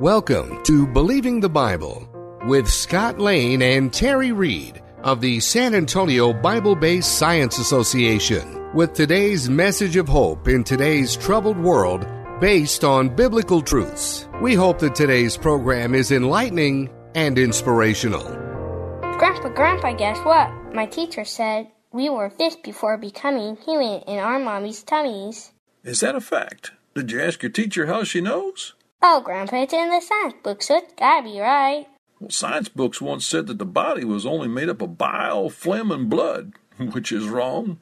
Welcome to Believing the Bible with Scott Lane and Terry Reed of the San Antonio Bible Based Science Association with today's message of hope in today's troubled world based on biblical truths. We hope that today's program is enlightening and inspirational. Grandpa, Grandpa, guess what? My teacher said we were fish before becoming human in our mommy's tummies. Is that a fact? Did you ask your teacher how she knows? Oh, Grandpa, it's in the science book, so it's gotta be right. Well, science books once said that the body was only made up of bile, phlegm, and blood, which is wrong.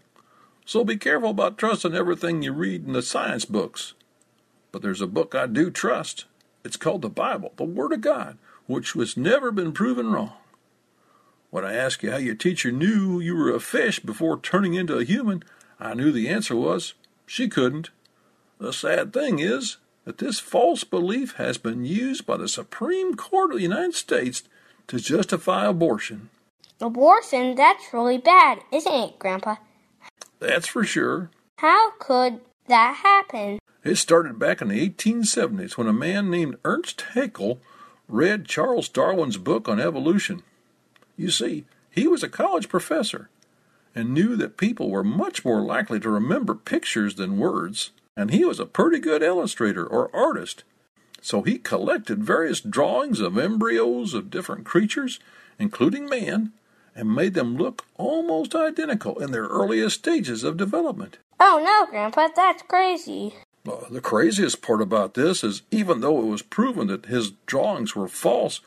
So be careful about trusting everything you read in the science books. But there's a book I do trust. It's called the Bible, the Word of God, which has never been proven wrong. When I asked you how your teacher knew you were a fish before turning into a human, I knew the answer was she couldn't. The sad thing is, that this false belief has been used by the Supreme Court of the United States to justify abortion. Abortion? That's really bad, isn't it, Grandpa? That's for sure. How could that happen? It started back in the 1870s when a man named Ernst Haeckel read Charles Darwin's book on evolution. You see, he was a college professor and knew that people were much more likely to remember pictures than words and he was a pretty good illustrator or artist. So he collected various drawings of embryos of different creatures, including man, and made them look almost identical in their earliest stages of development. Oh no, Grandpa, that's crazy. Uh, the craziest part about this is even though it was proven that his drawings were false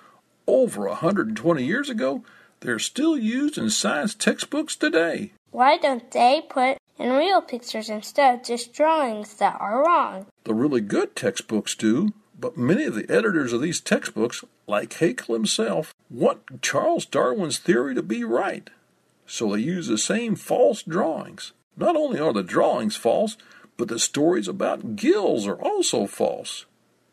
over a 120 years ago, they're still used in science textbooks today. Why don't they put in real pictures instead, just drawings that are wrong? The really good textbooks do, but many of the editors of these textbooks, like Haeckel himself, want Charles Darwin's theory to be right. So they use the same false drawings. Not only are the drawings false, but the stories about gills are also false.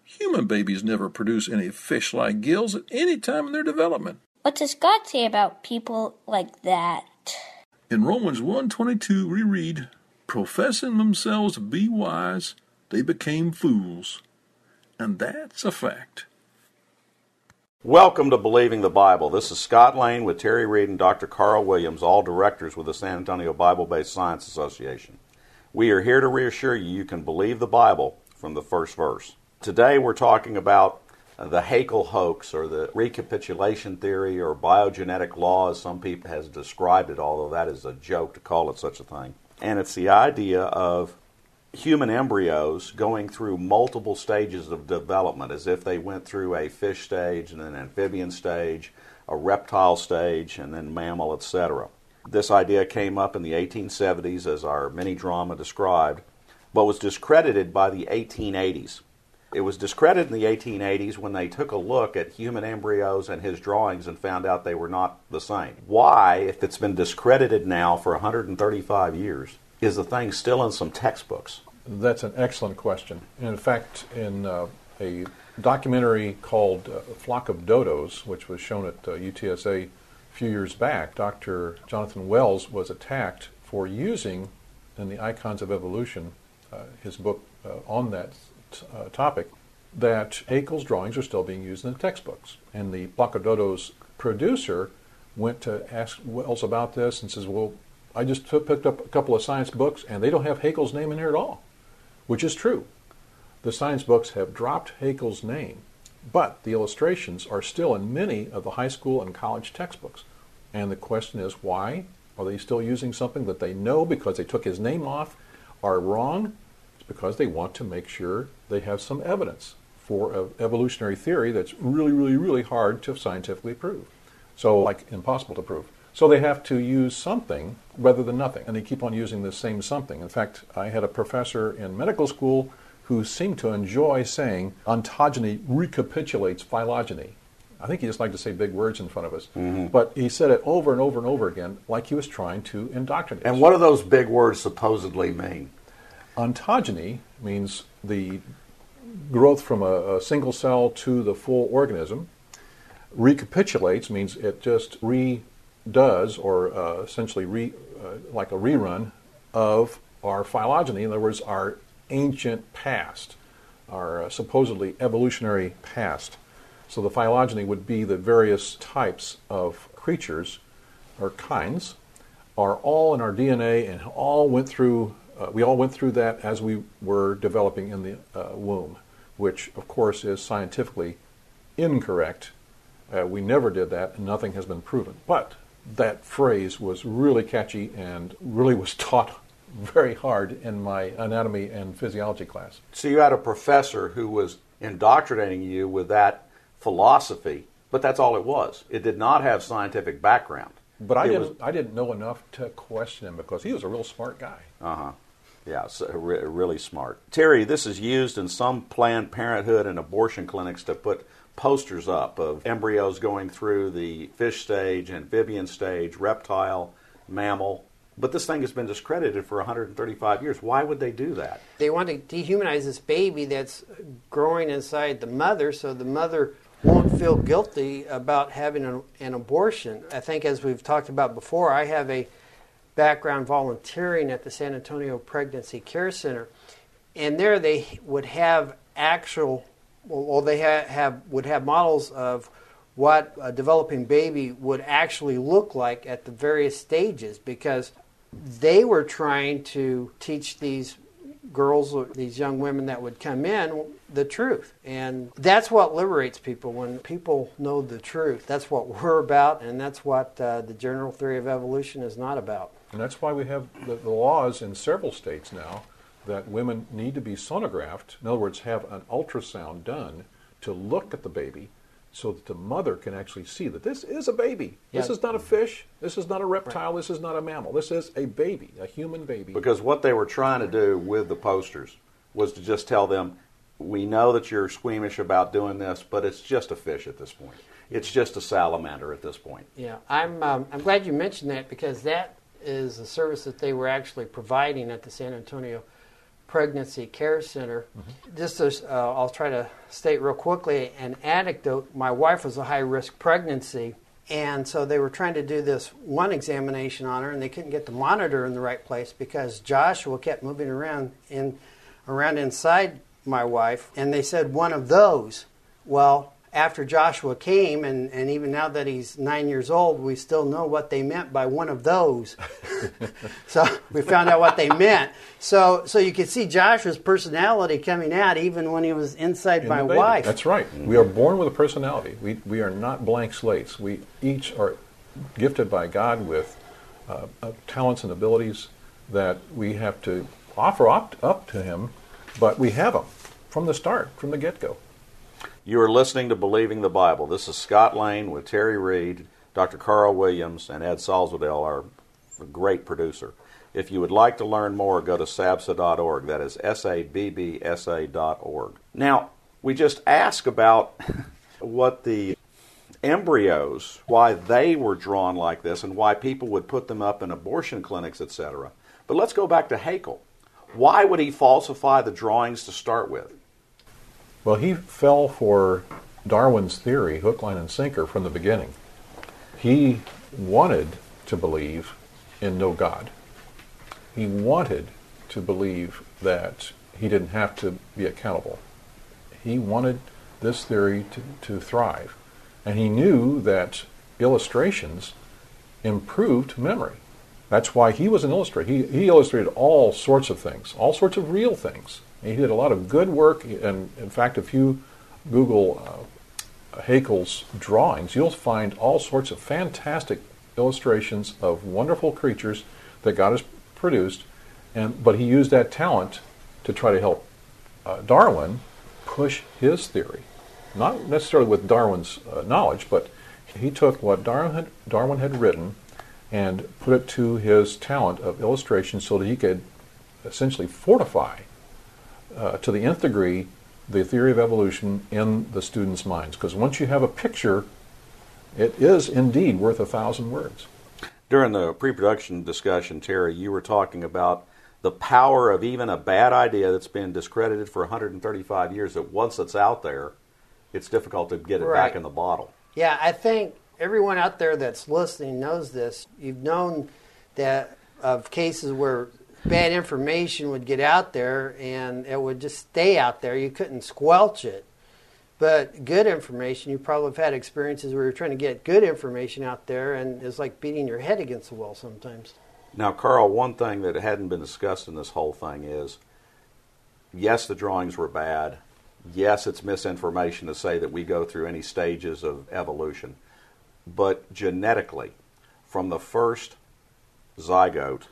Human babies never produce any fish like gills at any time in their development. What does God say about people like that? In Romans 1:22 we read, "Professing themselves to be wise, they became fools." And that's a fact. Welcome to Believing the Bible. This is Scott Lane with Terry Reed and Dr. Carl Williams, all directors with the San Antonio Bible Based Science Association. We are here to reassure you you can believe the Bible from the first verse. Today we're talking about the Haeckel hoax or the recapitulation theory or biogenetic law, as some people has described it, although that is a joke to call it such a thing. And it's the idea of human embryos going through multiple stages of development as if they went through a fish stage and an amphibian stage, a reptile stage, and then mammal, etc. This idea came up in the 1870s, as our mini drama described, but was discredited by the 1880s. It was discredited in the 1880s when they took a look at human embryos and his drawings and found out they were not the same. Why, if it's been discredited now for 135 years, is the thing still in some textbooks? That's an excellent question. In fact, in uh, a documentary called uh, Flock of Dodos, which was shown at uh, UTSA a few years back, Dr. Jonathan Wells was attacked for using in the Icons of Evolution, uh, his book uh, on that uh, topic that Haeckel's drawings are still being used in the textbooks. And the Flock of Dodos producer went to ask Wells about this and says, Well, I just picked up a couple of science books and they don't have Haeckel's name in there at all, which is true. The science books have dropped Haeckel's name, but the illustrations are still in many of the high school and college textbooks. And the question is, why? Are they still using something that they know because they took his name off are wrong because they want to make sure they have some evidence for an evolutionary theory that's really, really, really hard to scientifically prove. So, like impossible to prove. So they have to use something rather than nothing, and they keep on using the same something. In fact, I had a professor in medical school who seemed to enjoy saying ontogeny recapitulates phylogeny. I think he just liked to say big words in front of us. Mm-hmm. But he said it over and over and over again, like he was trying to indoctrinate. And what do those big words supposedly mean? Ontogeny means the growth from a, a single cell to the full organism. Recapitulates means it just redoes, or uh, essentially re, uh, like a rerun of our phylogeny. In other words, our ancient past, our uh, supposedly evolutionary past. So the phylogeny would be the various types of creatures or kinds are all in our DNA and all went through. Uh, we all went through that as we were developing in the uh, womb, which of course is scientifically incorrect. Uh, we never did that, and nothing has been proven. But that phrase was really catchy and really was taught very hard in my anatomy and physiology class. So you had a professor who was indoctrinating you with that philosophy, but that's all it was. It did not have scientific background. But I didn't. was- I didn't know enough to question him because he was a real smart guy. Uh huh. Yeah, so re- really smart. Terry, this is used in some Planned Parenthood and abortion clinics to put posters up of embryos going through the fish stage, amphibian stage, reptile, mammal. But this thing has been discredited for 135 years. Why would they do that? They want to dehumanize this baby that's growing inside the mother so the mother won't feel guilty about having an, an abortion. I think, as we've talked about before, I have a background volunteering at the San Antonio Pregnancy Care Center, and there they would have actual, well, they ha- have would have models of what a developing baby would actually look like at the various stages because they were trying to teach these girls these young women that would come in the truth and that's what liberates people when people know the truth that's what we're about and that's what uh, the general theory of evolution is not about And that's why we have the, the laws in several states now that women need to be sonographed. In other words, have an ultrasound done to look at the baby so that the mother can actually see that this is a baby. This is not a fish. This is not a reptile. This is not a mammal. This is a baby, a human baby. Because what they were trying to do with the posters was to just tell them, we know that you're squeamish about doing this, but it's just a fish at this point. It's just a salamander at this point. Yeah, I'm, um, I'm glad you mentioned that because that is a service that they were actually providing at the San Antonio Pregnancy Care Center. Just as uh, I'll try to state real quickly an anecdote. My wife was a high risk pregnancy, and so they were trying to do this one examination on her, and they couldn't get the monitor in the right place because Joshua kept moving around in around inside my wife, and they said one of those. Well, after Joshua came, and, and even now that he's nine years old, we still know what they meant by one of those. so we found out what they meant. So so you can see Joshua's personality coming out even when he was inside in my wife. That's right. We are born with a personality. We, we are not blank slates. We each are gifted by God with uh, uh, talents and abilities that we have to offer up, up to Him, but we have them from the start, from the get go. You are listening to Believing the Bible. This is Scott Lane with Terry Reed, Dr. Carl Williams, and Ed Salzadell, our great producer. If you would like to learn more, go to sabsa.org. That is S A B B S A dot org. Now, we just asked about what the embryos, why they were drawn like this, and why people would put them up in abortion clinics, etc. But let's go back to Haeckel. Why would he falsify the drawings to start with? Well, he fell for Darwin's theory, hook, line, and sinker, from the beginning. He wanted to believe in no God. He wanted to believe that he didn't have to be accountable. He wanted this theory to, to thrive. And he knew that illustrations improved memory. That's why he was an illustrator. He, he illustrated all sorts of things, all sorts of real things. He did a lot of good work, and in fact, if you Google uh, Haeckel's drawings, you'll find all sorts of fantastic illustrations of wonderful creatures that God has produced. And but he used that talent to try to help uh, Darwin push his theory, not necessarily with Darwin's uh, knowledge, but he took what Darwin had, Darwin had written and put it to his talent of illustration so that he could essentially fortify uh, to the nth degree the theory of evolution in the students' minds. Because once you have a picture, it is indeed worth a thousand words. During the pre production discussion, Terry, you were talking about the power of even a bad idea that's been discredited for 135 years, that once it's out there, it's difficult to get it Right. back in the bottle. Yeah, I think everyone out there that's listening knows this. You've known that of cases where bad information would get out there and it would just stay out there. You couldn't squelch it. But good information, you probably have had experiences where you're trying to get good information out there and it's like beating your head against the wall sometimes. Now, Carl, one thing that hadn't been discussed in this whole thing is yes, the drawings were bad. Yes, it's misinformation to say that we go through any stages of evolution. But genetically, from the first zygote,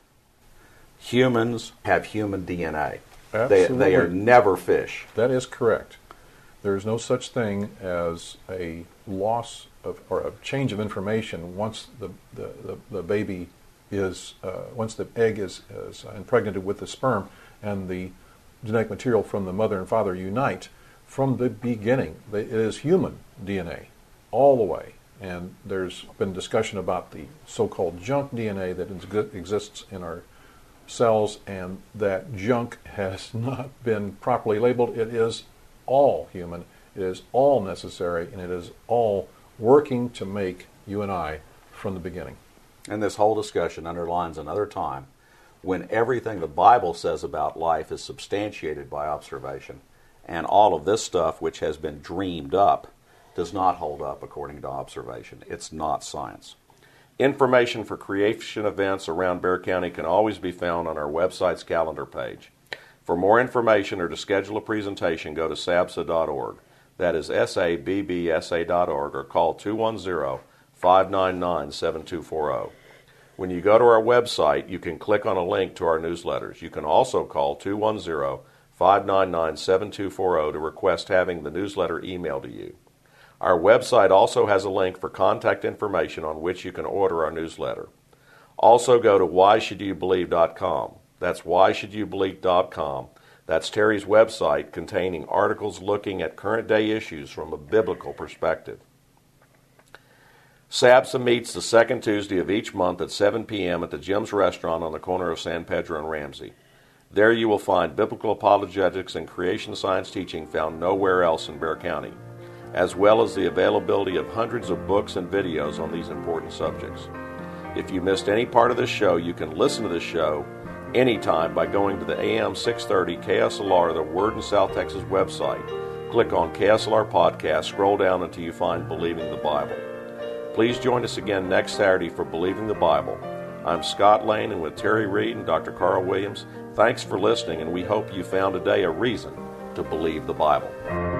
humans have human DNA. They, they are never fish. That is correct. There is no such thing as a loss of or a change of information once the, the, the, the baby is, uh, once the egg is, is impregnated with the sperm and the genetic material from the mother and father unite from the beginning. It is human DNA all the way. And there's been discussion about the so called junk DNA that exists in our cells, and that junk has not been properly labeled. It is all human, it is all necessary, and it is all working to make you and I from the beginning. And this whole discussion underlines another time when everything the Bible says about life is substantiated by observation, and all of this stuff, which has been dreamed up, does not hold up according to observation. It's not science. Information for creation events around Bexar County can always be found on our website's calendar page. For more information or to schedule a presentation, go to sabsa.org. That is S-A-B-B-S-A.org or call 210-599-7240. When you go to our website, you can click on a link to our newsletters. You can also call 210-599-7240 to request having the newsletter emailed to you. Our website also has a link for contact information on which you can order our newsletter. Also go to whyshouldyoubelieve.com. That's whyshouldyoubelieve.com. That's Terry's website containing articles looking at current day issues from a biblical perspective. SABSA meets the second Tuesday of each month at 7 p.m. at the Jim's Restaurant on the corner of San Pedro and Ramsey. There you will find biblical apologetics and creation science teaching found nowhere else in Bexar County, as well as the availability of hundreds of books and videos on these important subjects. If you missed any part of this show, you can listen to the show anytime by going to the AM 630 KSLR, the Word in South Texas website. Click on KSLR Podcast, scroll down until you find Believing the Bible. Please join us again next Saturday for Believing the Bible. I'm Scott Lane, and with Terry Reed and Dr. Carl Williams, thanks for listening, and we hope you found today a reason to believe the Bible.